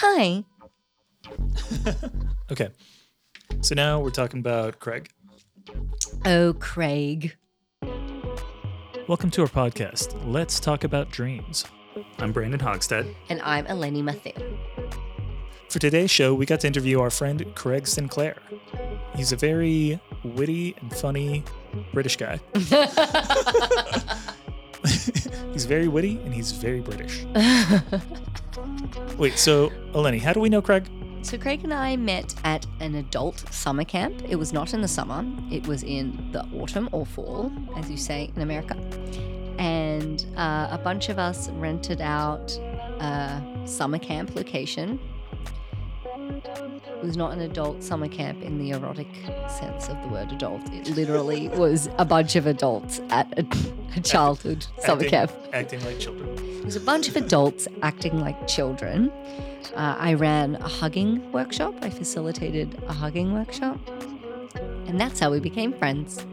Hi. Okay. So now we're talking about Craig. Oh, Craig. Welcome to our podcast. Let's talk about dreams. I'm Brandon Hogstad. And I'm Eleni Matheou. For today's show, we got to interview our friend Craig Sinclair. He's a very witty and funny British guy. he's very witty and he's very British. Wait, so Eleni, how do we know Craig? So, Craig and I met at an adult summer camp. It was not in the summer, it was in the autumn or fall, as you say in America. And uh, a bunch of us rented out a summer camp location. It was not an adult summer camp in the erotic sense of the word adult. It literally was a bunch of adults at a, a childhood summer camp. Acting like children. It was a bunch of adults acting like children. Uh, I ran a hugging workshop. I facilitated a hugging workshop. And that's how we became friends.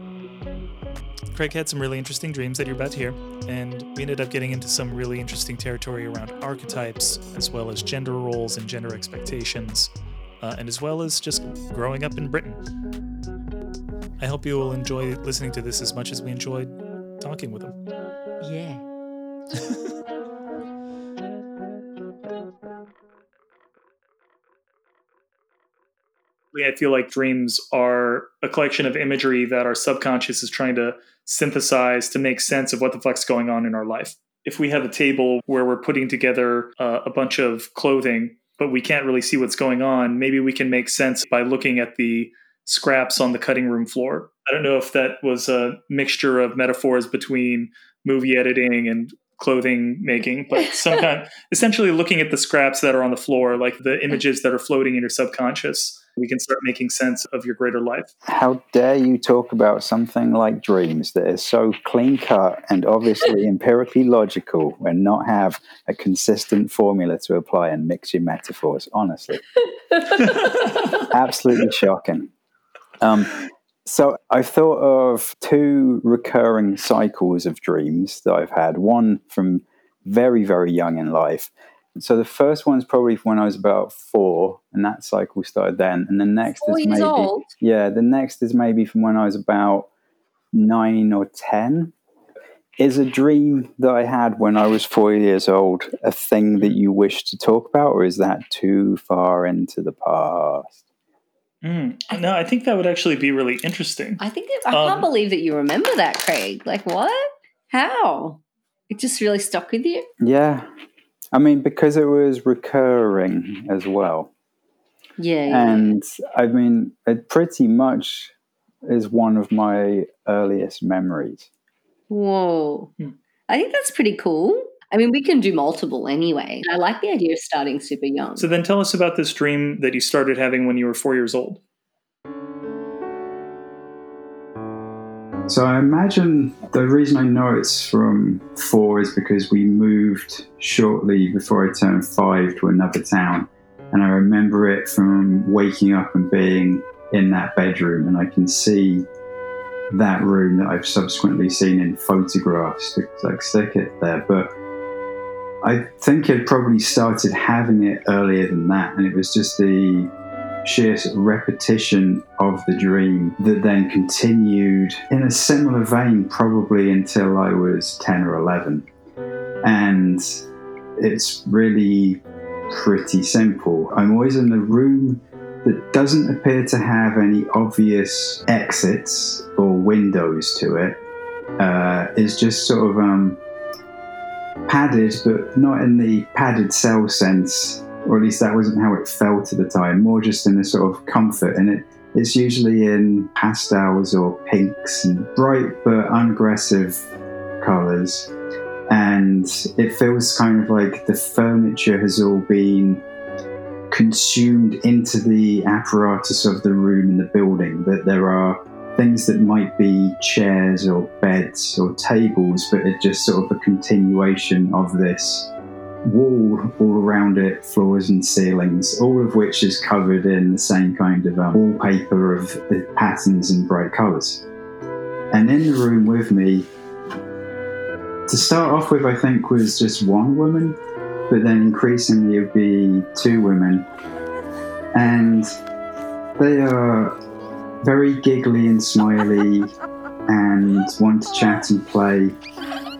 Craig had some really interesting dreams that you're about to hear, and we ended up getting into some really interesting territory around archetypes, as well as gender roles and gender expectations, uh, and as well as just growing up in Britain. I hope you will enjoy listening to this as much as we enjoyed talking with him. Yeah. I feel like dreams are a collection of imagery that our subconscious is trying to synthesize to make sense of what the fuck's going on in our life. If we have a table where we're putting together uh, a bunch of clothing, but we can't really see what's going on, maybe we can make sense by looking at the scraps on the cutting room floor. I don't know if that was a mixture of metaphors between movie editing and clothing making, but some kind essentially looking at the scraps that are on the floor, like the images that are floating in your subconscious we can start making sense of your greater life. How dare you talk about something like dreams that is so clean cut and obviously empirically logical and not have a consistent formula to apply and mix your metaphors? Honestly, absolutely shocking. Um, so I've thought of two recurring cycles of dreams that I've had. One from very, very young in life, so the first one's probably from when I was about four, and that cycle started then. And the next four is maybe old. yeah, the next is maybe from when I was about nine or ten. Is a dream that I had when I was four years old a thing that you wish to talk about, or is that too far into the past? Mm, no, I think that would actually be really interesting. I think it, I um, can't believe that you remember that, Craig. Like what? How? It just really stuck with you. Yeah, I mean, because it was recurring as well. Yeah. yeah. And I mean, it pretty much is one of my earliest memories. Whoa. Hmm. I think that's pretty cool. I mean, we can do multiple anyway. I like the idea of starting super young. So then tell us about this dream that you started having when you were four years old. So I imagine the reason I know it's from four is because we moved shortly before I turned five to another town. And I remember it from waking up and being in that bedroom. And I can see that room that I've subsequently seen in photographs like stick it there. But I think it probably started having it earlier than that. And it was just the sheer repetition of the dream that then continued in a similar vein, probably until I was 10 or 11. And it's really pretty simple. I'm always in a room that doesn't appear to have any obvious exits or windows to it. Uh, it's just sort of um, padded, but not in the padded cell sense or at least that wasn't how it felt at the time, more just in a sort of comfort. And it, it's usually in pastels or pinks and bright but unaggressive colours. And it feels kind of like the furniture has all been consumed into the apparatus of the room and the building, that there are things that might be chairs or beds or tables, but it's just sort of a continuation of this wall all around it, floors and ceilings, all of which is covered in the same kind of um, wallpaper of the patterns and bright colours. And in the room with me, to start off with, I think was just one woman, but then increasingly it would be two women. And they are very giggly and smiley and want to chat and play.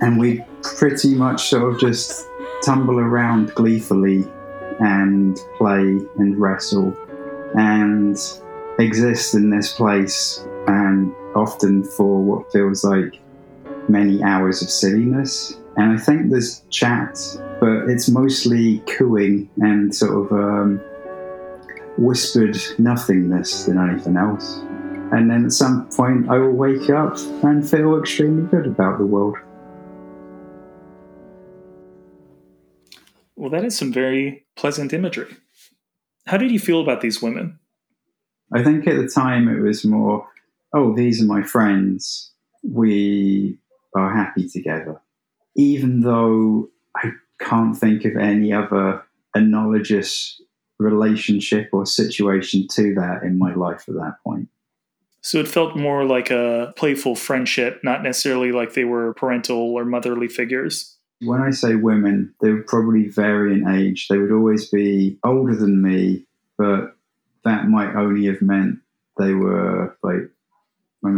And we pretty much sort of just tumble around gleefully and play and wrestle and exist in this place and often for what feels like many hours of silliness. And I think there's chat, but it's mostly cooing and sort of um, whispered nothingness than anything else. And then at some point, I will wake up and feel extremely good about the world. Well, that is some very pleasant imagery. How did you feel about these women? I think at the time it was more, oh, these are my friends. We are happy together. Even though I can't think of any other analogous relationship or situation to that in my life at that point. So it felt more like a playful friendship, not necessarily like they were parental or motherly figures. When I say women, they would probably vary in age. They would always be older than me, but that might only have meant they were like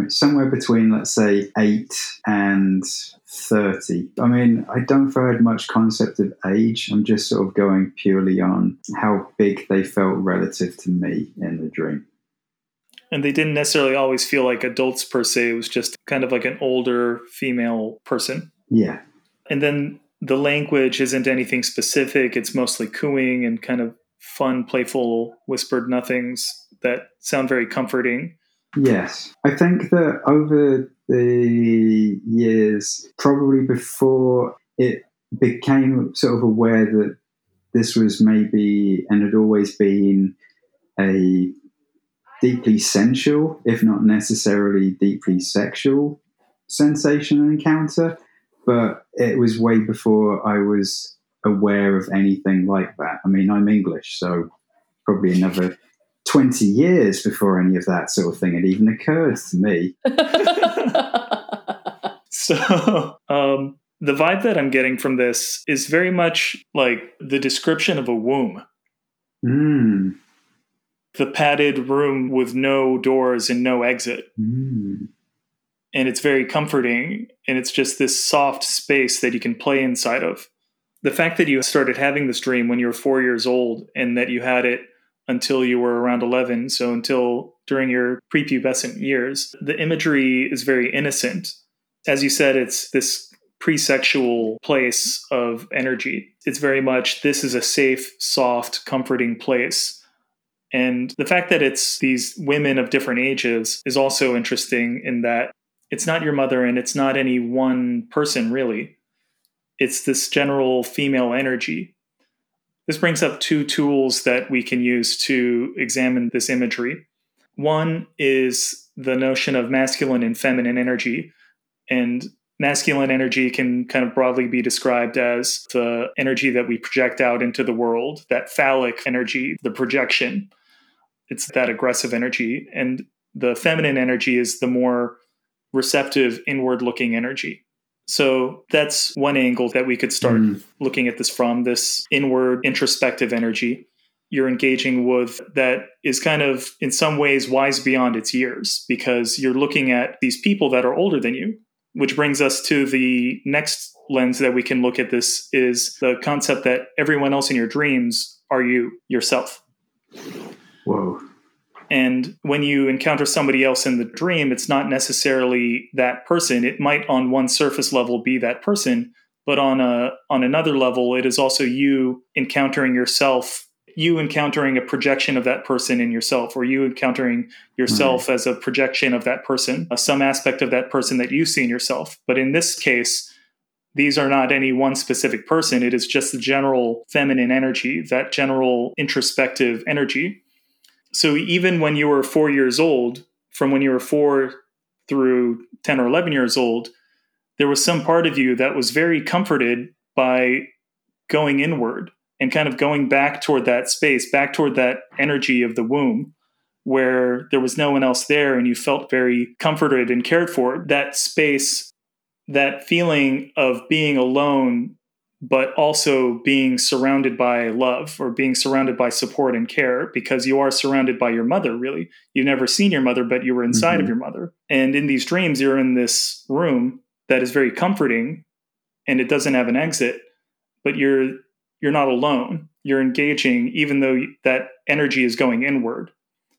somewhere between, let's say, eight and 30. I mean, I don't feel I had much concept of age. I'm just sort of going purely on how big they felt relative to me in the dream and they didn't necessarily always feel like adults per se. It was just kind of like an older female person. Yeah. And then the language isn't anything specific. It's mostly cooing and kind of fun, playful, whispered nothings that sound very comforting. Yes. I think that over the years, probably before it became sort of aware that this was maybe and had always been a deeply sensual, if not necessarily deeply sexual sensation and encounter. But it was way before I was aware of anything like that. I mean, I'm English, so probably another 20 years before any of that sort of thing had even occurred to me. so, um, the vibe that I'm getting from this is very much like the description of a womb. Mm the padded room with no doors and no exit. Mm. And it's very comforting. And it's just this soft space that you can play inside of. The fact that you started having this dream when you were four years old and that you had it until you were around 11, so until during your prepubescent years, the imagery is very innocent. As you said, it's this pre-sexual place of energy. It's very much this is a safe, soft, comforting place and the fact that it's these women of different ages is also interesting in that it's not your mother and it's not any one person really. It's this general female energy. This brings up two tools that we can use to examine this imagery. One is the notion of masculine and feminine energy. And masculine energy can kind of broadly be described as the energy that we project out into the world, that phallic energy, the projection it's that aggressive energy and the feminine energy is the more receptive inward looking energy so that's one angle that we could start mm. looking at this from this inward introspective energy you're engaging with that is kind of in some ways wise beyond its years because you're looking at these people that are older than you which brings us to the next lens that we can look at this is the concept that everyone else in your dreams are you yourself Whoa. And when you encounter somebody else in the dream, it's not necessarily that person. It might on one surface level be that person, but on a on another level it is also you encountering yourself, you encountering a projection of that person in yourself or you encountering yourself as a projection of that person, uh, some aspect of that person that you see in yourself. But in this case, these are not any one specific person. It is just the general feminine energy, that general introspective energy so even when you were four years old, from when you were four through 10 or 11 years old, there was some part of you that was very comforted by going inward and kind of going back toward that space, back toward that energy of the womb where there was no one else there and you felt very comforted and cared for. That space, that feeling of being alone but also being surrounded by love or being surrounded by support and care because you are surrounded by your mother, really. You've never seen your mother, but you were inside mm-hmm. of your mother. And in these dreams, you're in this room that is very comforting and it doesn't have an exit, but you're you're not alone. You're engaging even though that energy is going inward.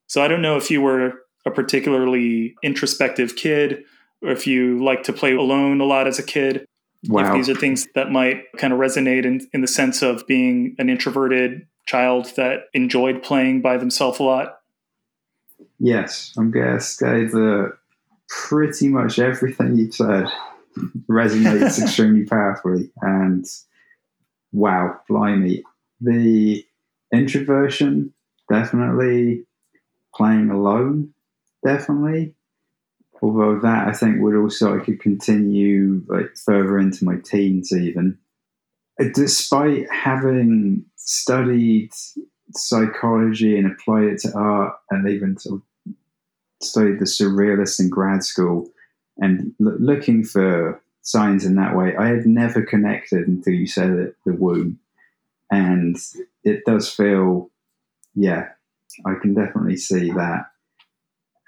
So I don't know if you were a particularly introspective kid or if you like to play alone a lot as a kid. Wow. If these are things that might kind of resonate in, in the sense of being an introverted child that enjoyed playing by themselves a lot. Yes, I'm going to say that pretty much everything you've said resonates extremely powerfully. And wow, blimey. The introversion, definitely. Playing alone, definitely. Although that I think would also I could continue like further into my teens even. Uh, despite having studied psychology and applied it to art and even studied the surrealist in grad school and l- looking for signs in that way, I had never connected until you said it, the womb. And it does feel, yeah, I can definitely see that.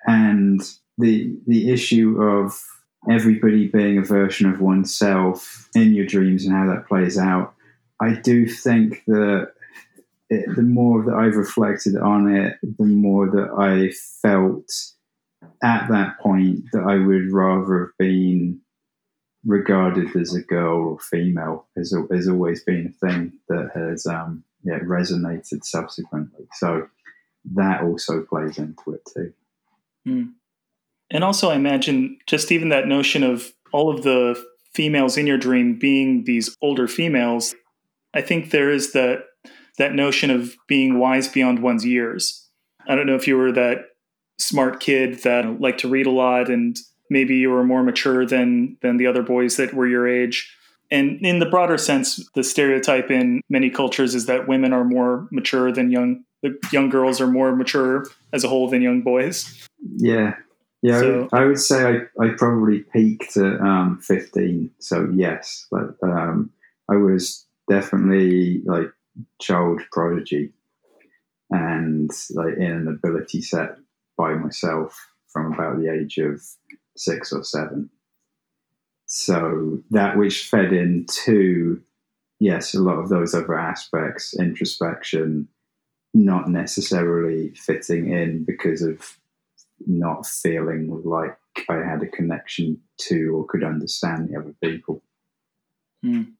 And the the issue of everybody being a version of oneself in your dreams and how that plays out. I do think that it, the more that I've reflected on it, the more that I felt at that point that I would rather have been regarded as a girl or female has, has always been a thing that has um, yeah, resonated subsequently. So that also plays into it too. Mm. And also, I imagine just even that notion of all of the females in your dream being these older females. I think there is that that notion of being wise beyond one's years. I don't know if you were that smart kid that liked to read a lot and maybe you were more mature than than the other boys that were your age. And in the broader sense, the stereotype in many cultures is that women are more mature than young the young girls are more mature as a whole than young boys. Yeah, yeah, so, I, would, say I, I probably peaked at um, 15. So yes, but um, I was definitely like child prodigy and like in an ability set by myself from about the age of six or seven. So that which fed into yes, a lot of those other aspects, introspection, not necessarily fitting in because of not feeling like I had a connection to or could understand the other people. Mm.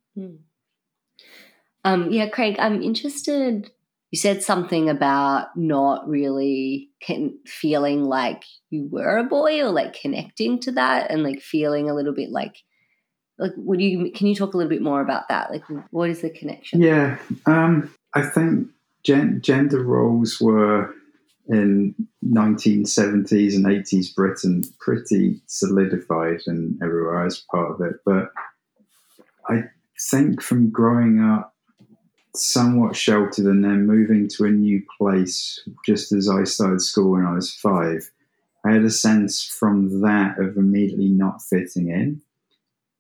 Um, yeah, Craig, I'm interested. You said something about not really can, feeling like you were a boy or like connecting to that and like feeling a little bit like, like, would you, can you talk a little bit more about that? Like, what is the connection? Yeah. Um, I think gen- gender roles were in 1970s and 80s Britain pretty solidified and everywhere as part of it. But I think from growing up somewhat sheltered and then moving to a new place just as I started school when I was five, I had a sense from that of immediately not fitting in.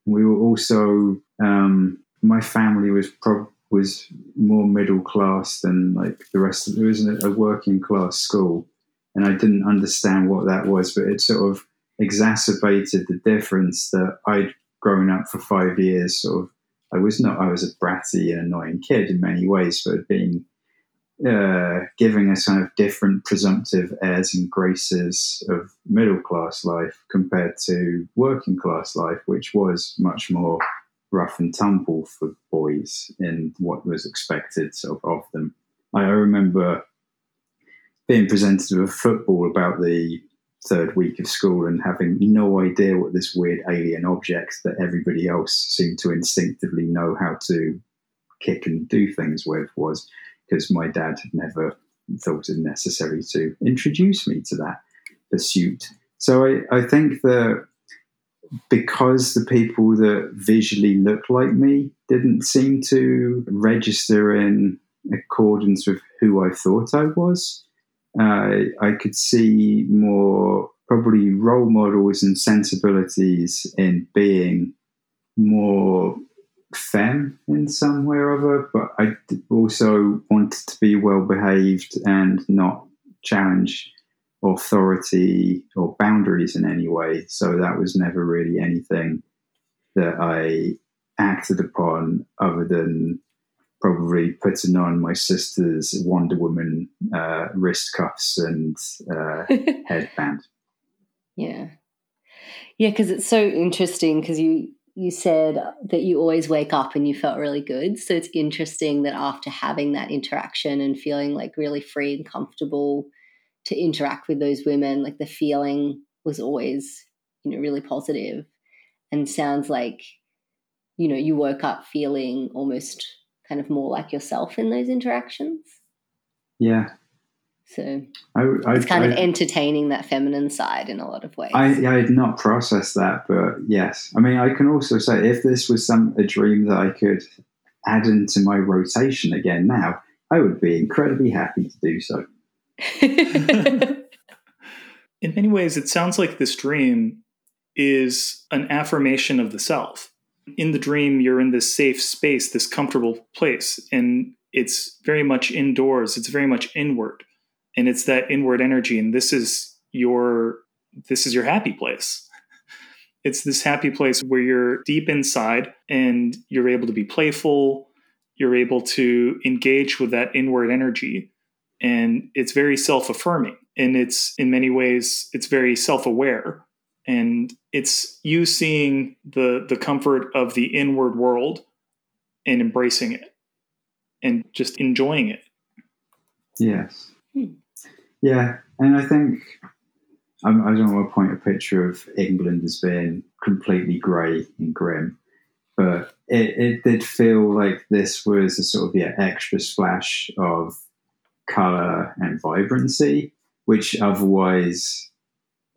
We were also, um, my family was probably was more middle class than like the rest of it was a working class school. And I didn't understand what that was but it sort of exacerbated the difference that I'd grown up for five years sort of I was not I was a bratty and annoying kid in many ways but being uh, giving us kind of different presumptive airs and graces of middle class life compared to working class life which was much more rough and tumble for boys in what was expected of, of them. I remember being presented with football about the third week of school and having no idea what this weird alien object that everybody else seemed to instinctively know how to kick and do things with was because my dad had never thought it necessary to introduce me to that pursuit. So I, I think that because the people that visually look like me didn't seem to register in accordance with who I thought I was, uh, I could see more probably role models and sensibilities in being more femme in some way or other, but I also wanted to be well behaved and not challenge authority or boundaries in any way. So that was never really anything that I acted upon other than probably putting on my sister's Wonder Woman uh, wrist cuffs and uh, headband. Yeah. Yeah, because it's so interesting because you you said that you always wake up and you felt really good. So it's interesting that after having that interaction and feeling like really free and comfortable to interact with those women, like the feeling was always, you know, really positive and sounds like, you know, you woke up feeling almost kind of more like yourself in those interactions. Yeah. So I, I, it's kind I, of entertaining that feminine side in a lot of ways. I, I had not processed that, but yes. I mean, I can also say if this was some a dream that I could add into my rotation again now, I would be incredibly happy to do so. In many ways, it sounds like this dream is an affirmation of the self. In the dream, you're in this safe space, this comfortable place, and it's very much indoors, it's very much inward. And it's that inward energy, and this is your this is your happy place. It's this happy place where you're deep inside and you're able to be playful, you're able to engage with that inward energy and it's very self-affirming and it's in many ways it's very self-aware and it's you seeing the the comfort of the inward world and embracing it and just enjoying it Yes. Hmm. Yeah, and I think I'm, I don't want to point a picture of England as being completely grey and grim, but it, it did feel like this was a sort of yeah extra splash of color and vibrancy, which otherwise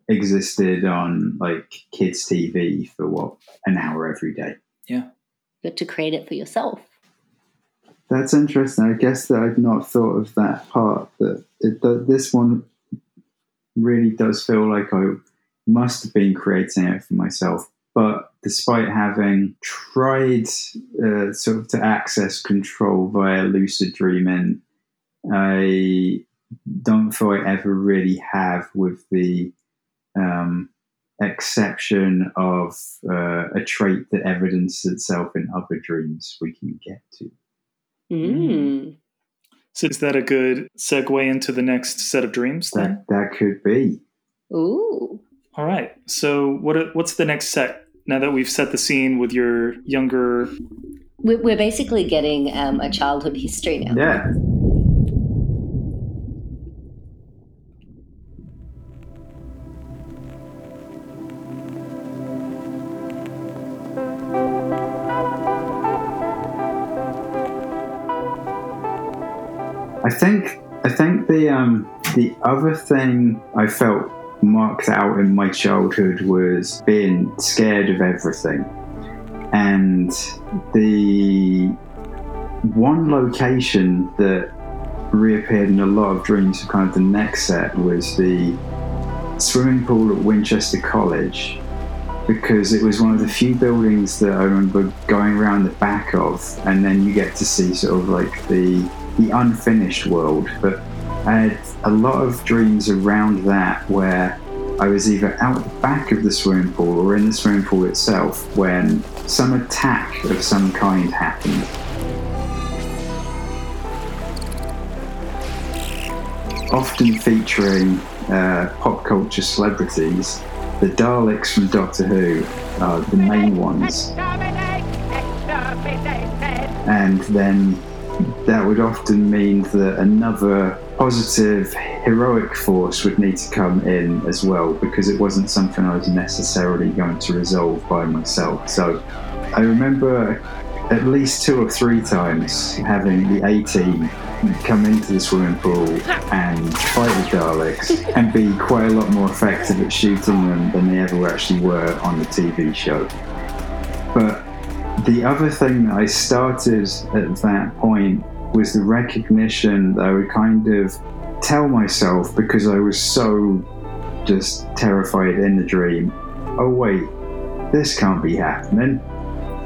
existed on like kids TV for what an hour every day. you got to create it for yourself. That's interesting. I guess that I'd not thought of that part. That, it, that this one really does feel like I must have been creating it for myself. But despite having tried uh, sort of to access control via lucid dreaming, I don't feel I ever really have, with the um, exception of uh, a trait that evidences itself in other dreams we can get to. Mm. so is that a good segue into the next set of dreams then That that could be. Ooh. all right so what what's the next set now that we've set the scene with your younger We're, we're basically getting um, a childhood history now. Yeah. I think I think the um, the other thing I felt marked out in my childhood was being scared of everything, and the one location that reappeared in a lot of dreams for kind of the next set was the swimming pool at Winchester College because it was one of the few buildings that I remember going around the back of, and then you get to see sort of like the the unfinished world. But I had a lot of dreams around that where I was either out the back of the swimming pool or in the swimming pool itself when some attack of some kind happened. Often featuring uh, pop culture celebrities, the Daleks from Doctor Who are the main ones. And then that would often mean that another positive, heroic force would need to come in as well because it wasn't something I was necessarily going to resolve by myself. So I remember at least two or three times having the A team come into the swimming pool and fight the Daleks and be quite a lot more effective at shooting them than they ever actually were on the TV show. But the other thing that I started at that point was the recognition that I would kind of tell myself because I was so just terrified in the dream oh, wait, this can't be happening.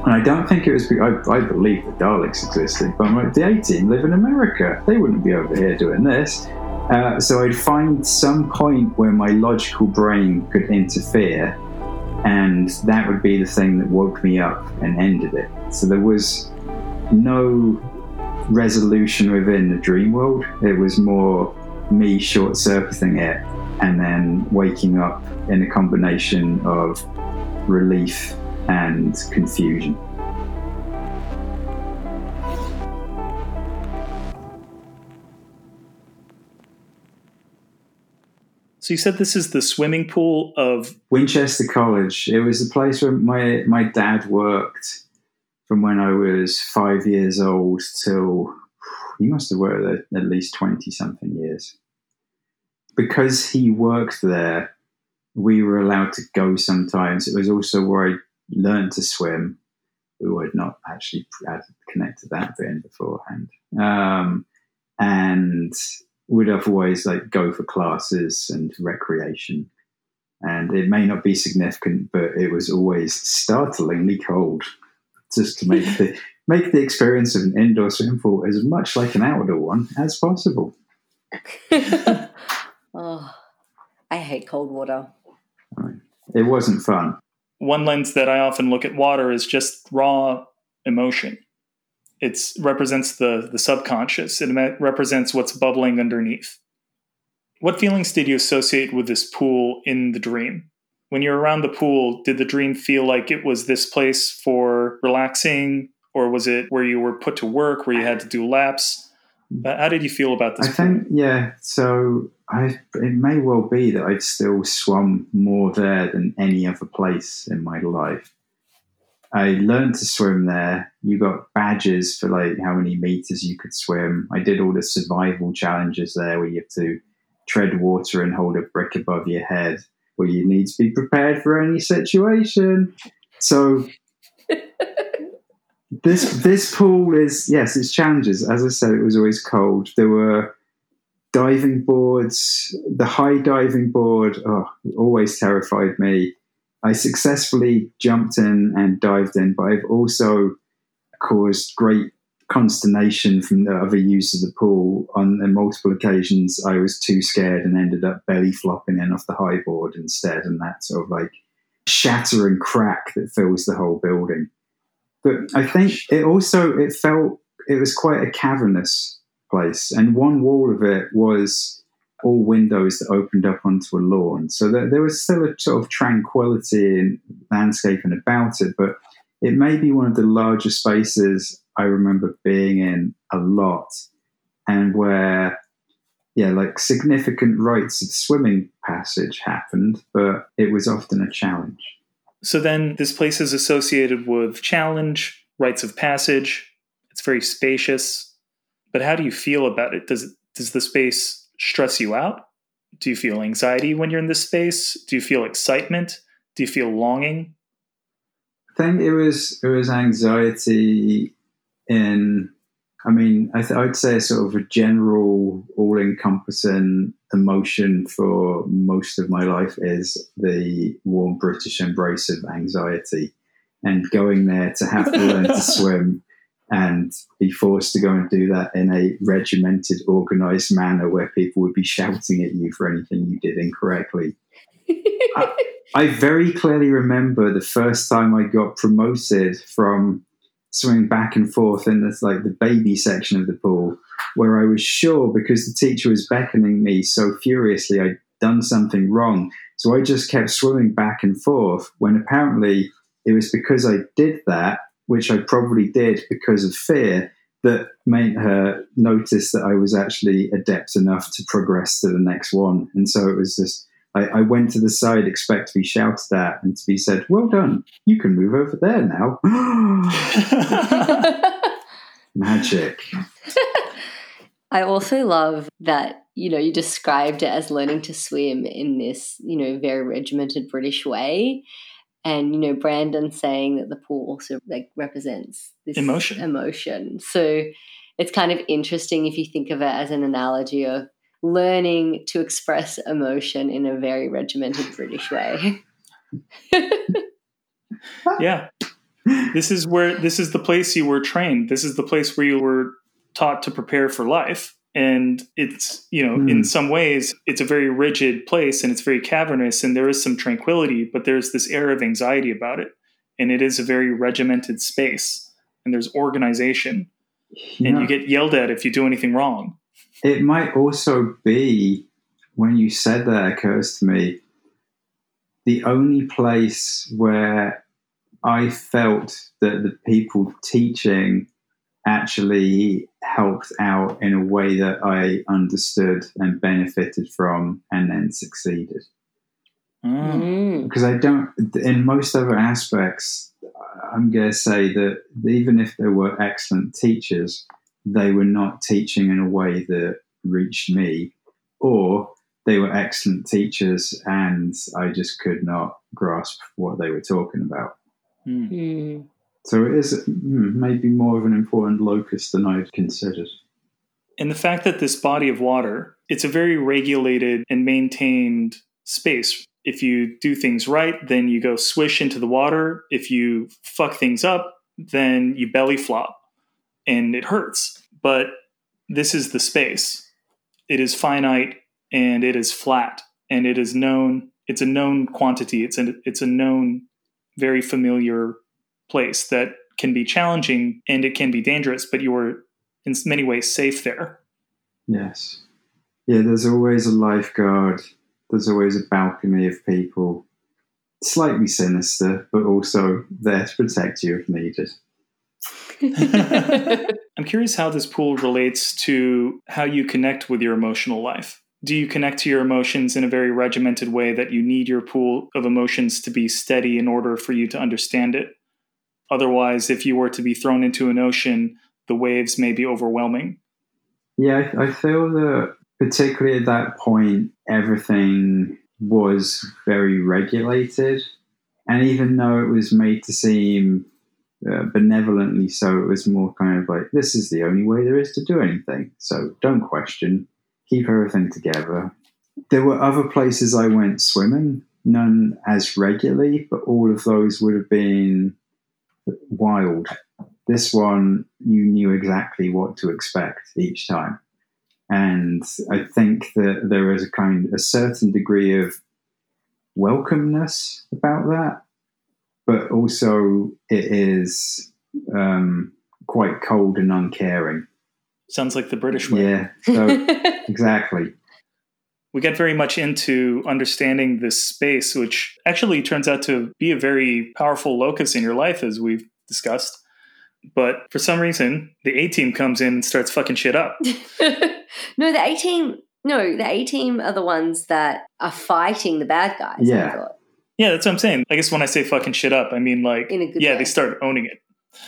And I don't think it was, I, I believe the Daleks existed, but I'm like, the A team live in America. They wouldn't be over here doing this. Uh, so I'd find some point where my logical brain could interfere, and that would be the thing that woke me up and ended it. So there was no resolution within the dream world. It was more me short circuiting it and then waking up in a combination of relief and confusion. So you said this is the swimming pool of Winchester College. It was the place where my my dad worked from when I was five years old till he must have worked there at least twenty something years. Because he worked there, we were allowed to go sometimes. It was also where I learned to swim. We had not actually connected that bit in beforehand. Um, and would otherwise like go for classes and recreation. And it may not be significant, but it was always startlingly cold, just to make the make the experience of an indoor swimming pool as much like an outdoor one as possible. oh, I hate cold water. It wasn't fun. One lens that I often look at water is just raw emotion it represents the the subconscious. It represents what's bubbling underneath. What feelings did you associate with this pool in the dream? When you're around the pool, did the dream feel like it was this place for relaxing, or was it where you were put to work, where you had to do laps? Uh, how did you feel about this? I think, yeah. So I, it may well be that I'd still swum more there than any other place in my life. I learned to swim there. You got badges for like how many meters you could swim. I did all the survival challenges there where you have to tread water and hold a brick above your head, where you need to be prepared for any situation. So this this pool is yes, it's challenges. As I said, it was always cold. There were diving boards. The high diving board oh, always terrified me. I successfully jumped in and dived in, but I've also caused great consternation from the other use of the pool. On, on multiple occasions, I was too scared and ended up belly flopping in off the high board instead, and that sort of like shatter and crack that fills the whole building. But I think it also it felt it was quite a cavernous place, and one wall of it was all windows that opened up onto a lawn. So there, there was still a sort of tranquility and landscaping about it, but it may be one of the larger spaces I remember being in a lot and where yeah, like significant rites of swimming passage happened, but it was often a challenge. So then this place is associated with challenge, rites of passage. It's very spacious. But how do you feel about it? Does does the space stress you out? Do you feel anxiety when you're in this space? Do you feel excitement? Do you feel longing? I think it was it was anxiety in. I mean, I th- I'd say sort of a general, all-encompassing emotion for most of my life is the warm British embrace of anxiety, and going there to have to learn to swim and be forced to go and do that in a regimented, organized manner where people would be shouting at you for anything you did incorrectly. I, I, very clearly remember the first time I got promoted from swimming back and forth in this like the baby section of the pool, where I was sure because the teacher was beckoning me so furiously I'd done something wrong. So I just kept swimming back and forth when apparently it was because I did that which I probably did because of fear, that made her notice that I was actually adept enough to progress to the next one. And so it was just, I, I, went to the side, expect to be shouted at and to be said, Well done, you can move over there now. Magic. I also love that, you know, you described it as learning to swim in this, you know, very regimented British way and you know brandon saying that the pool also like represents this emotion emotion so it's kind of interesting if you think of it as an analogy of learning to express emotion in a very regimented british way yeah this is where this is the place you were trained. This is the place where you were taught to prepare for life. And it's, you know, Hmm. in some ways, it's a very rigid place and it's very cavernous and there is some tranquility, but there's this air of anxiety about it. And it is a very regimented space and there's organization You and you get yelled at if you do anything wrong. it might also be when you said that occurs to me the only place where I felt that the people teaching actually helped out in a way that I understood and benefited from and then succeeded. Mm. Mm. Because I don't, in most other aspects, I'm going to say that even if there were excellent teachers, they were not teaching in a way that reached me, or they were excellent teachers and I just could not grasp what they were talking about. Mm. Mm. So it is mm, maybe more of an important locus than I'd considered. And the fact that this body of water, it's a very regulated and maintained space. If you do things right, then you go swish into the water. If you fuck things up, then you belly flop and it hurts. But this is the space. It is finite and it is flat and it is known. It's a known quantity. It's a, it's a known, very familiar place that can be challenging and it can be dangerous, but you are in many ways safe there. Yes. Yeah, there's always a lifeguard, there's always a balcony of people, slightly sinister, but also there to protect you if needed. I'm curious how this pool relates to how you connect with your emotional life. Do you connect to your emotions in a very regimented way that you need your pool of emotions to be steady in order for you to understand it? Otherwise, if you were to be thrown into an ocean, the waves may be overwhelming. Yeah, I, feel that particularly at that point, everything was very regulated. And even though it was made to seem uh, benevolently so, it was more kind of like, this is the only way there is to do anything. So don't question, keep everything together. There were other places I went swimming, none as regularly, but all of those would have been wild. This one, you knew exactly what to expect each time. And I think that there is a kind, a certain degree of welcomeness about that, but also it is um, quite cold and uncaring. Sounds like the British way. Yeah, so exactly. We get very much into understanding this space, which actually turns out to be a very powerful locus in your life, as we've discussed. But for some reason, the A team comes in and starts fucking shit up. no, the A team. No, the A team are the ones that are fighting the bad guys. Yeah. Yeah, that's what I'm saying. I guess when I say fucking shit up, I mean like, In a good yeah, way. they start owning it.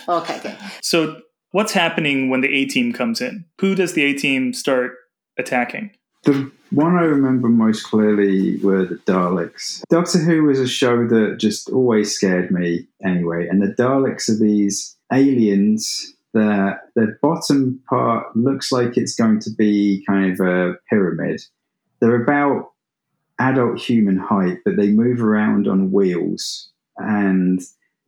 Oh, okay, okay. So what's happening when the A team comes in? Who does the A team start attacking? The one I remember most clearly were the Daleks. Doctor Who was a show that just always scared me anyway. And the Daleks are these aliens that their bottom part looks like it's going to be kind of a pyramid. They're about adult human height, but they move around on wheels. And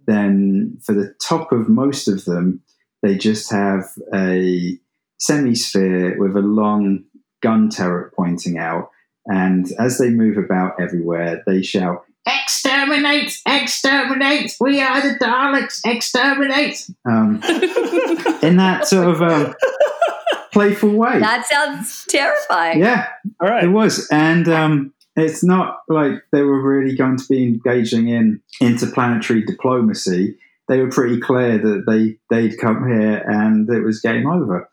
then for the top of most of them, they just have a semi-sphere with a long gun turret pointing out. And as they move about everywhere, they shout, Exterminate! Exterminate! We are the Daleks! Exterminate! Um, in that sort of um, playful way. That sounds terrifying. yeah, All it was. And um, it's not like they were really going to be engaging in interplanetary diplomacy. They were pretty clear that they, they'd come here and it was game over.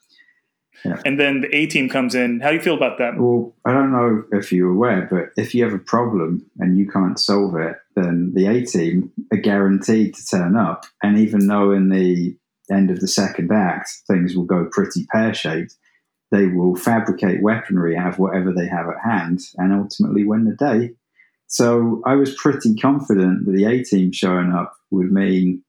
And then the A team comes in. How do you feel about that? Well, I don't know if you're aware, but if you have a problem and you can't solve it, then the A team are guaranteed to turn up. And even though in the end of the second act things will go pretty pear shaped, they will fabricate weaponry out of whatever they have at hand and ultimately win the day. So I was pretty confident that the A team showing up would mean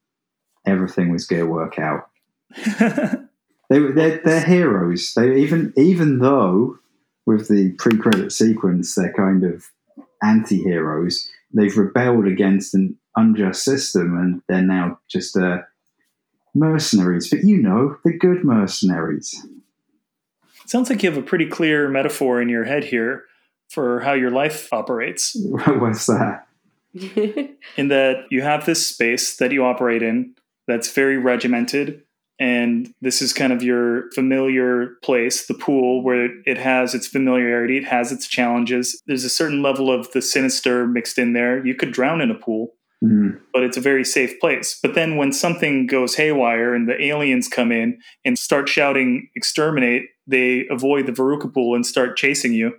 everything was going to work out. They were they're, they're heroes. They even even though with the pre-credit sequence they're kind of anti-heroes. They've rebelled against an unjust system, and they're now just uh, mercenaries. But you know, the good mercenaries. Sounds like you have a pretty clear metaphor in your head here for how your life operates. What's that? in that you have this space that you operate in that's very regimented and this is kind of your familiar place the pool where it has its familiarity it has its challenges there's a certain level of the sinister mixed in there you could drown in a pool Mhm. but it's a very safe place but then when something goes haywire and the aliens come in and start shouting exterminate they avoid the verruca pool and start chasing you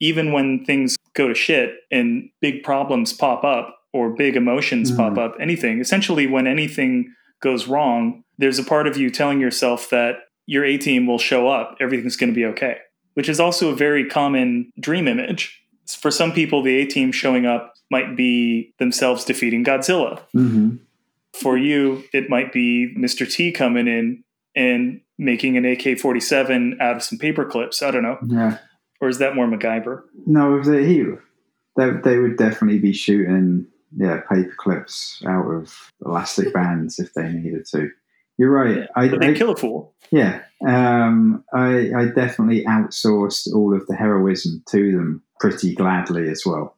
even when things go to shit and big problems pop up or big emotions Mhm. pop up anything essentially when anything goes wrong there's a part of you telling yourself that your A team will show up, everything's going to be okay, which is also a very common dream image. For some people, the A team showing up might be themselves defeating Godzilla. hmm For you, it might be Mr. T coming in and making an AK 47 out of some paper clips. I don't know. Yeah. Or is that more MacGyver? No, if they he, they they would definitely be shooting yeah paper clips out of elastic bands if they needed to. You're right. I, But they I kill a fool. yeah. Um, I I definitely outsourced all of the heroism to them pretty gladly as well.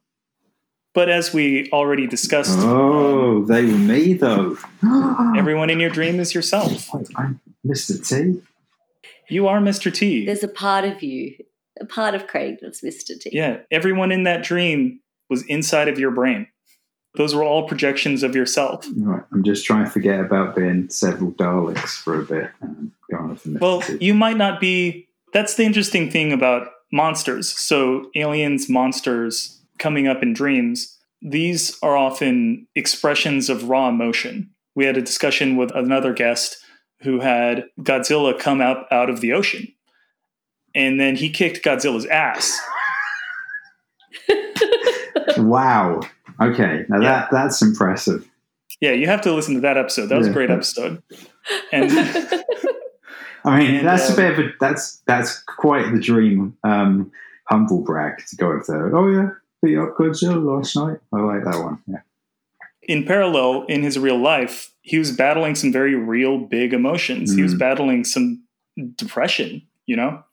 But as we already discussed, Oh, they were me though. everyone in your dream is yourself. I'm Mr. T. You are Mr. T. There's a part of you, a part of Craig that's Mr. T. Yeah, everyone in that dream was inside of your brain. Those were all projections of yourself. Right. I'm just trying to forget about being several Daleks for a bit and going with Mr. Well, you might not be. That's the interesting thing about monsters. So, aliens, monsters coming up in dreams, these are often expressions of raw emotion. We had a discussion with another guest who had Godzilla come up out of the ocean. And then he kicked Godzilla's ass. wow. Okay. Now Yeah. that that's impressive. Yeah, you have to listen to that episode. That was a great episode. And I mean, And, that's a bit of a that's that's quite the dream. Um, humble brag to go up there. Oh yeah, beat up Godzilla last night. I like that one. Yeah. in parallel, in his real life, he was battling some very real big emotions. He was Mhm. battling some depression, you know?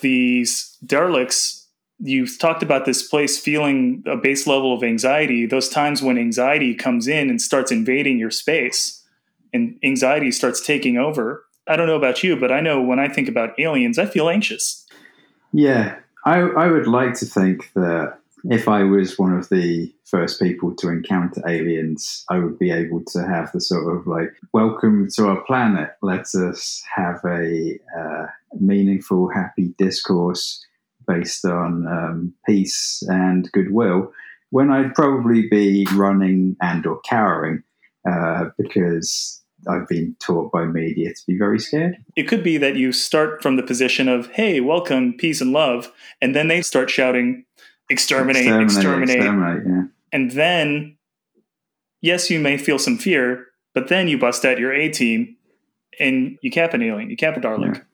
These derelicts, you've talked about this place feeling a base level of anxiety, those times when anxiety comes in and starts invading your space and anxiety starts taking over. I don't know about you, but I know when I think about aliens, I feel anxious. Yeah, I I would like to think that if I was one of the first people to encounter aliens, I would be able to have the sort of like, welcome to our planet. Let us have a uh, meaningful, happy discourse based on um, peace and goodwill. When I'd probably be running and or cowering uh, because I've been taught by media to be very scared. It could be that you start from the position of, hey, welcome, peace and love. And then they start shouting, exterminate, exterminate. exterminate, yeah. And then, yes, you may feel some fear, but then you bust out your A team and you cap an alien, you cap a Dalek.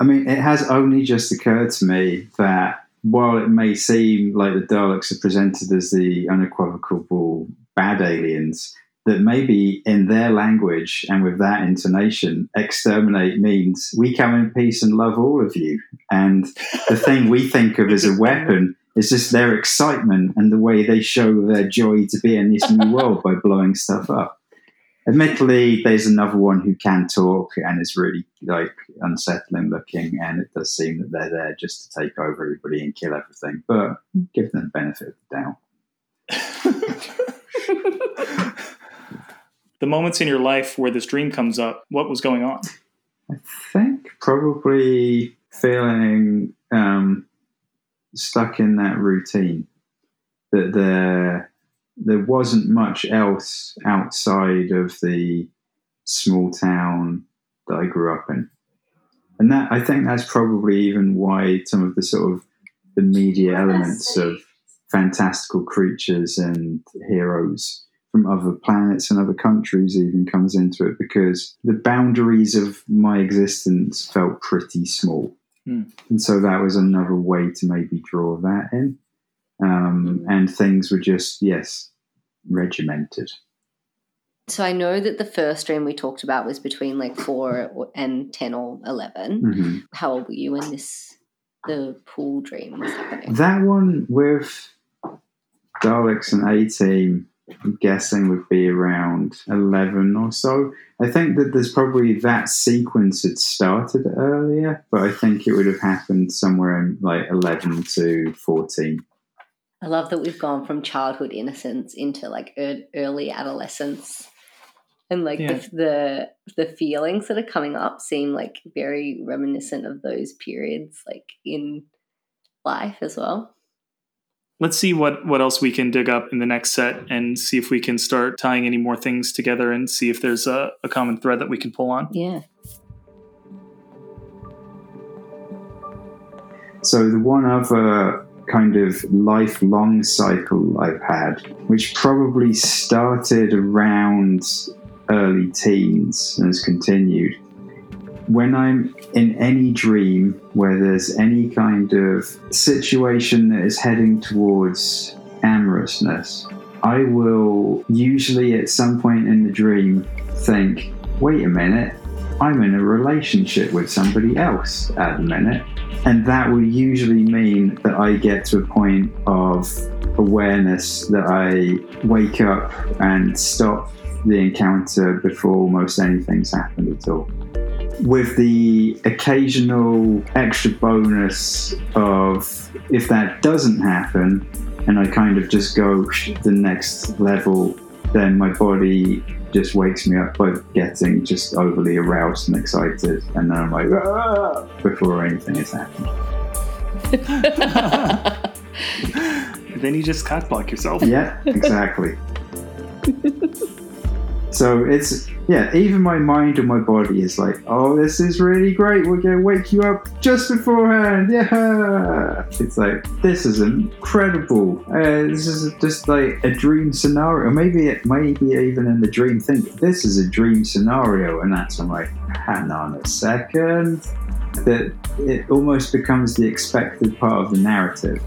I mean, it has only just occurred to me that while it may seem like the Daleks are presented as the unequivocal bad aliens, that maybe in their language and with that intonation, exterminate means we come in peace and love all of you. And the thing we think of as a weapon is just their excitement and the way they show their joy to be in this new world by blowing stuff up. Admittedly, there's another one who can talk and is really like unsettling looking, and it does seem that they're there just to take over everybody and kill everything. But give them the benefit of the doubt. the moments in your life where this dream comes up, what was going on? I think probably feeling um, stuck in that routine. That there there wasn't much else outside of the small town that I grew up in, and that I think that's probably even why some of the sort of the media elements of fantastical creatures and heroes from other planets and other countries even comes into it because the boundaries of my existence felt pretty small. Hmm. And so that was another way to maybe draw that in. Um, and things were just, yes, regimented. So I know that the first dream we talked about was between like four and ten or 11 Mhm. How old were you when this the pool dream was happening? That one with Daleks and A Team, I'm guessing would be around 11 or so. I think that there's probably that sequence had started earlier, but I think it would have happened somewhere in like 11 to 14. I love that we've gone from childhood innocence into like early adolescence. And like Yeah. the, the the feelings that are coming up seem like very reminiscent of those periods like in life as well. Let's see what, what else we can dig up in the next set and see if we can start tying any more things together and see if there's a, a common thread that we can pull on. Yeah. So the one other kind of lifelong cycle I've had, which probably started around early teens and has continued. When I'm in any dream where there's any kind of situation that is heading towards amorousness, I will usually at some point in the dream think, wait a minute, I'm in a relationship with somebody else at the minute. And that will usually mean that I get to a point of awareness that I wake up and stop the encounter before almost anything's happened at all. With the occasional extra bonus of if that doesn't happen and I kind of just go the next level, then my body just wakes me up by getting just overly aroused and excited, and then I'm like, "Ah," before anything has happened. Then you just cockblock yourself. Yeah, exactly. so it's yeah, even my mind and my body is like, oh, this is really great. We're gonna wake you up just beforehand. Yeah, it's like this is incredible. Uh, this is just like a dream scenario. Maybe it, maybe even in the dream, think this is a dream scenario, and that's I'm like, hang on a second. That it almost becomes the expected part of the narrative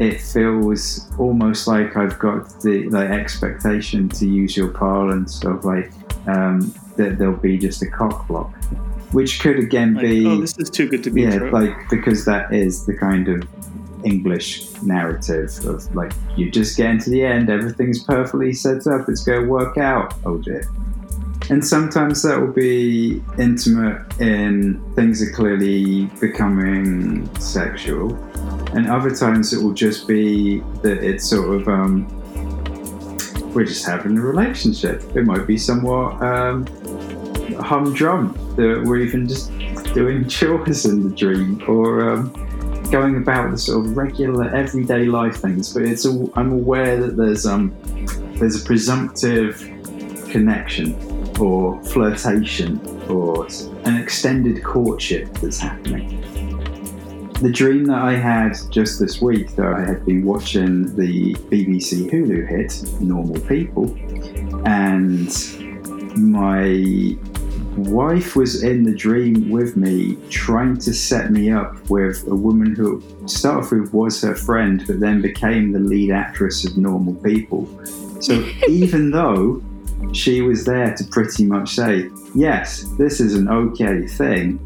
it feels almost like I've got the like expectation to use your parlance of like um, that there'll be just a cock block, which could again Like, be oh, this is too good to be yeah, true. like because that is the kind of English narrative of like you just get into the end, everything's perfectly set up, it's going to work out. Oh dear. And sometimes that will be intimate in things are clearly becoming sexual, and other times it will just be that it's sort of um, we're just having a relationship. It might be somewhat um, humdrum that we're even just doing chores in the dream or um, going about the sort of regular everyday life things. But it's all, I'm aware that there's um there's a presumptive connection or flirtation or an extended courtship that's happening. The dream that I had just this week, though, I had been watching the BBC Hulu hit Normal People, and my wife was in the dream with me, trying to set me up with a woman who, to start off with, was her friend, but then became the lead actress of Normal People. So even though she was there to pretty much say, yes, this is an okay thing,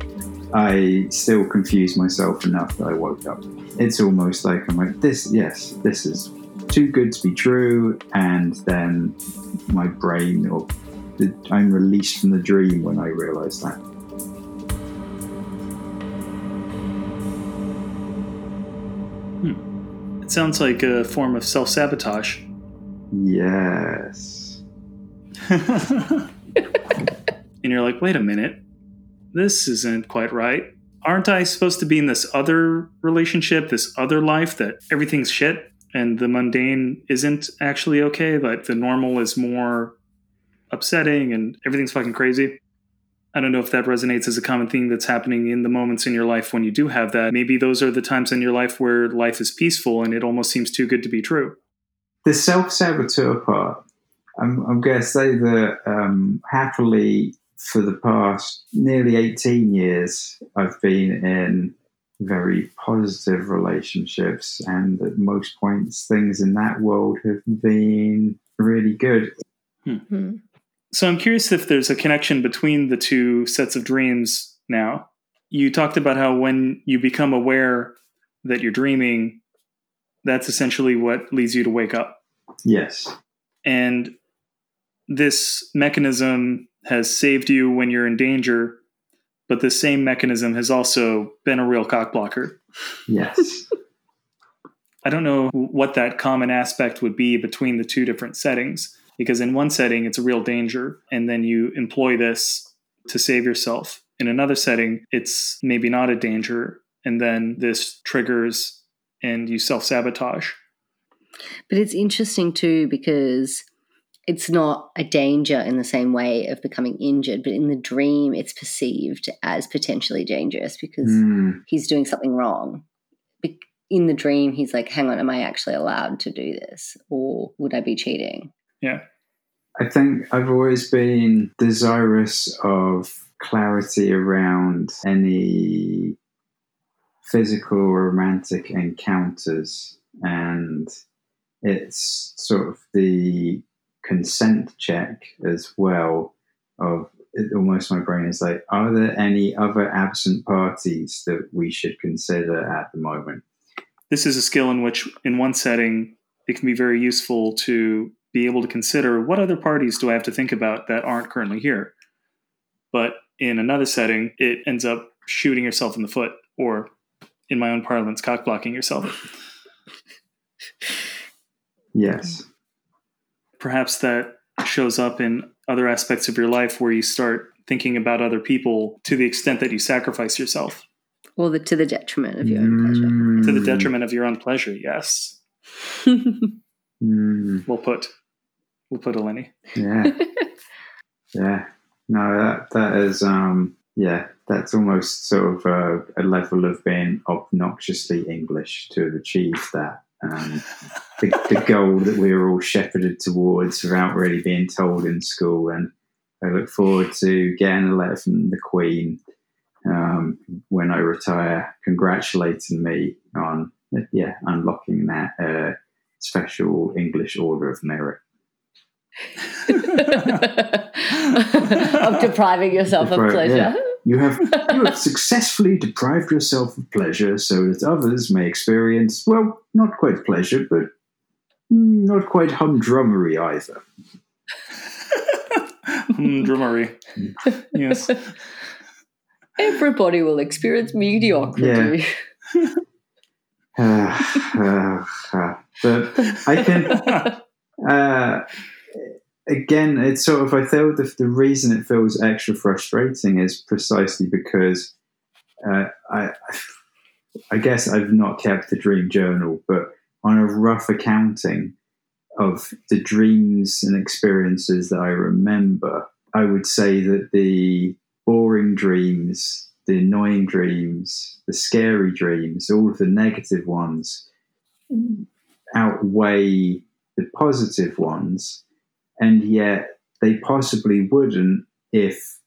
I still confused myself enough that I woke up. It's almost like I'm like, this, yes, this is too good to be true, and then my brain or the, I'm released from the dream when I realise that. Hmm. It sounds like a form of self sabotage. Yes. and you're like, wait a minute, this isn't quite right. Aren't I supposed to be in this other relationship, this other life that everything's shit and the mundane isn't actually okay, but the normal is more upsetting and everything's fucking crazy? I don't know if that resonates as a common thing that's happening in the moments in your life when you do have that. Maybe those are the times in your life where life is peaceful and it almost seems too good to be true. The self saboteur part, I'm, I'm going to say that um, happily for the past nearly 18 years, I've been in very positive relationships, and at most points, things in that world have been really good. Hmm. So I'm curious if there's a connection between the two sets of dreams now. You talked about how when you become aware that you're dreaming, that's essentially what leads you to wake up. Yes. And this mechanism has saved you when you're in danger, but the same mechanism has also been a real cock blocker. Yes. I don't know what that common aspect would be between the two different settings, because in one setting, it's a real danger, and then you employ this to save yourself. In another setting, it's maybe not a danger, and then this triggers and you self sabotage. But it's interesting too because it's not a danger in the same way of becoming injured, but in the dream, it's perceived as potentially dangerous because Mm, he's doing something wrong. In the dream, he's like, hang on, am I actually allowed to do this? Or would I be cheating? Yeah. I think I've always been desirous of clarity around any physical or romantic encounters, and it's sort of the consent check as well. Of almost my brain is like, are there any other absent parties that we should consider at the moment? This is a skill in which, in one setting, it can be very useful to be able to consider what other parties do I have to think about that aren't currently here. But in another setting, it ends up shooting yourself in the foot, or in my own parlance, cock blocking yourself. Yes. Perhaps that shows up in other aspects of your life where you start thinking about other people to the extent that you sacrifice yourself Well, the, to the detriment of your own pleasure. to the Mm, detriment of your own pleasure. Yes, mm. we'll put, we'll put Eleni. Yeah. yeah. No, that that is um yeah, that's almost sort of a, a level of being obnoxiously English to have achieved that. Um, the, the goal that we were all shepherded towards without really being told in school. And I look forward to getting a letter from the Queen um, when I retire, congratulating me on yeah unlocking that uh, special English Order of Merit. of depriving yourself of pleasure. yeah. You have you have successfully deprived yourself of pleasure so that others may experience well, not quite pleasure, but not quite humdrummery either. Hmm, Drummery. Yes. Everybody will experience mediocrity. Uh, uh, uh, but I can uh, again, it's sort of I feel the, the reason it feels extra frustrating is precisely because uh, I I guess I've not kept the dream journal, but on a rough accounting of the dreams and experiences that I remember, I would say that the boring dreams, the annoying dreams, the scary dreams, all of the negative ones outweigh the positive ones, and yet they possibly wouldn't if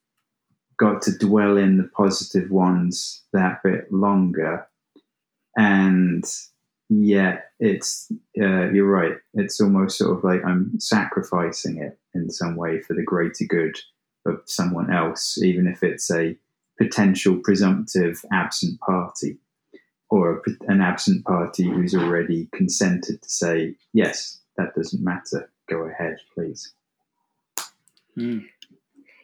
got to dwell in the positive ones that bit longer. And yet, it's uh, you're right. It's almost sort of like I'm sacrificing it in some way for the greater good of someone else, even if it's a potential presumptive absent party or an absent party who's already consented to say, yes, that doesn't matter. Go ahead, please. Hmm.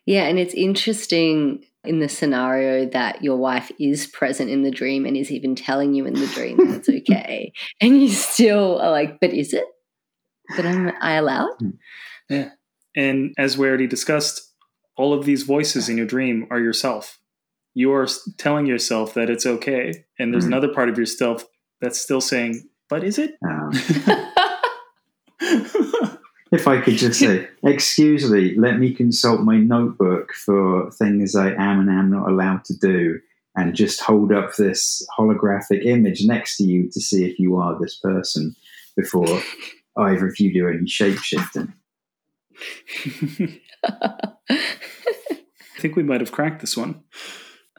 Yeah, and it's interesting in the scenario that your wife is present in the dream and is even telling you in the dream that it's okay. and you still are like, but is it? But am I allowed? Yeah. And as we already discussed, all of these voices in your dream are yourself. You are telling yourself that it's okay. And there's Mhm. another part of yourself that's still saying, but is it? Um, if I could just say, excuse me, let me consult my notebook for things I am and am not allowed to do, and just hold up this holographic image next to you to see if you are this person before either of you do any shapeshifting. I think we might have cracked this one.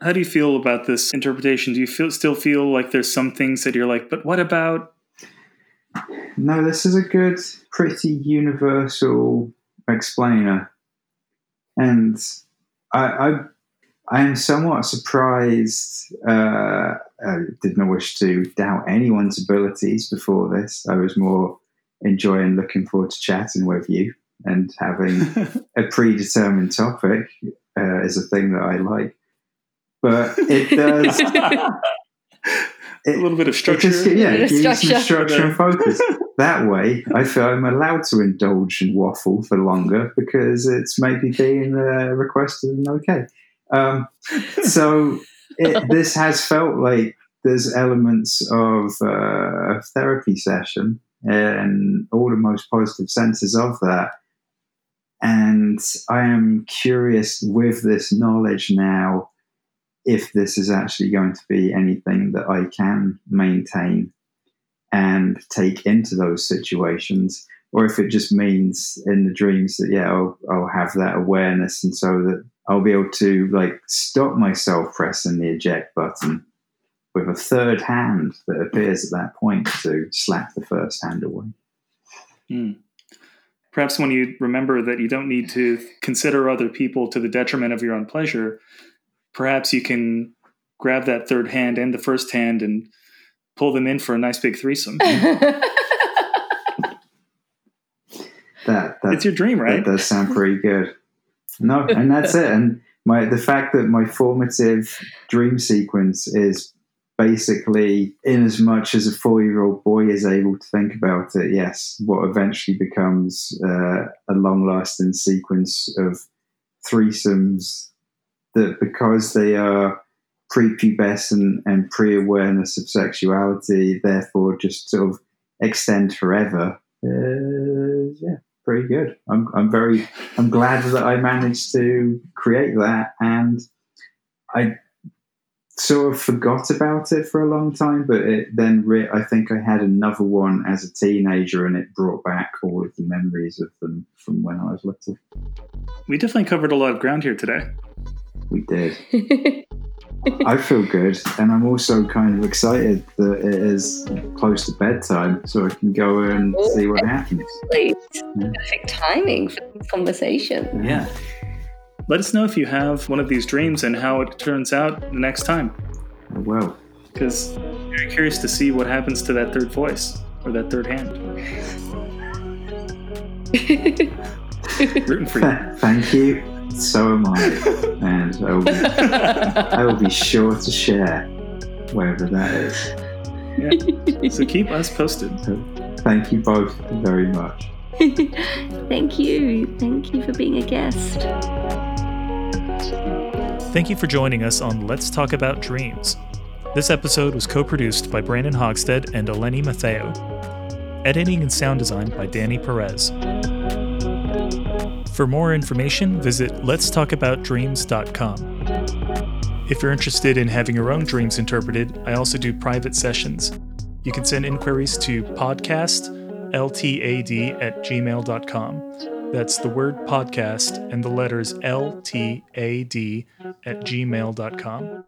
How do you feel about this interpretation? Do you feel still feel like there's some things that you're like, but what about? No, this is a good, pretty universal explainer, and I, I, I am somewhat surprised. Uh, I did not wish to doubt anyone's abilities before this. I was more enjoying looking forward to chatting with you and having a predetermined topic uh, is a thing that I like. But it does. a little bit of structure. Just, yeah, Bit of give you some structure. structure and focus. that way, I feel I'm allowed to indulge in waffle for longer because it's maybe being uh, requested and okay. Um, so it, this has felt like there's elements of uh, a therapy session and all the most positive senses of that. And I am curious with this knowledge now if this is actually going to be anything that I can maintain and take into those situations, or if it just means in the dreams that yeah, I'll, I'll have that awareness, and so that I'll be able to like stop myself pressing the eject button with a third hand that appears at that point to slap the first hand away. Hmm. Perhaps when you remember that you don't need to consider other people to the detriment of your own pleasure, perhaps you can grab that third hand and the first hand and pull them in for a nice big threesome. That, that it's your dream, right? That does sound pretty good. No, and that's it. And my the fact that my formative dream sequence is basically in as much as a four year old boy is able to think about it, yes, what eventually becomes uh, a long lasting sequence of threesomes that because they are prepubescent and pre awareness of sexuality, therefore just sort of extend forever. Uh, yeah, pretty good. I'm, I'm very, I'm glad that I managed to create that, and I sort of forgot about it for a long time. But it then, re- I think I had another one as a teenager, and it brought back all of the memories of them from when I was little. We definitely covered a lot of ground here today. We did. I feel good, and I'm also kind of excited that it is close to bedtime, so I can go and Oh, see what happens. Perfect timing for this conversation. Yeah. Let us know if you have one of these dreams and how it turns out the next time. I will. Because I'm very curious to see what happens to that third voice or that third hand. Rooting for you. thank you. So am I, and I will, be, I will be sure to share wherever that is. Yeah. So keep us posted. So, thank you both very much. Thank you. Thank you for being a guest. Thank you for joining us on Let's Talk About Dreams. This episode was co produced by Brandon Hogstad and Eleni Matheou. Editing and sound design by Danny Perez. For more information, visit letstalkaboutdreams.com. If you're interested in having your own dreams interpreted, I also do private sessions. You can send inquiries to podcast ltad at gmail.com. That's the word podcast and the letters ltad at gmail.com.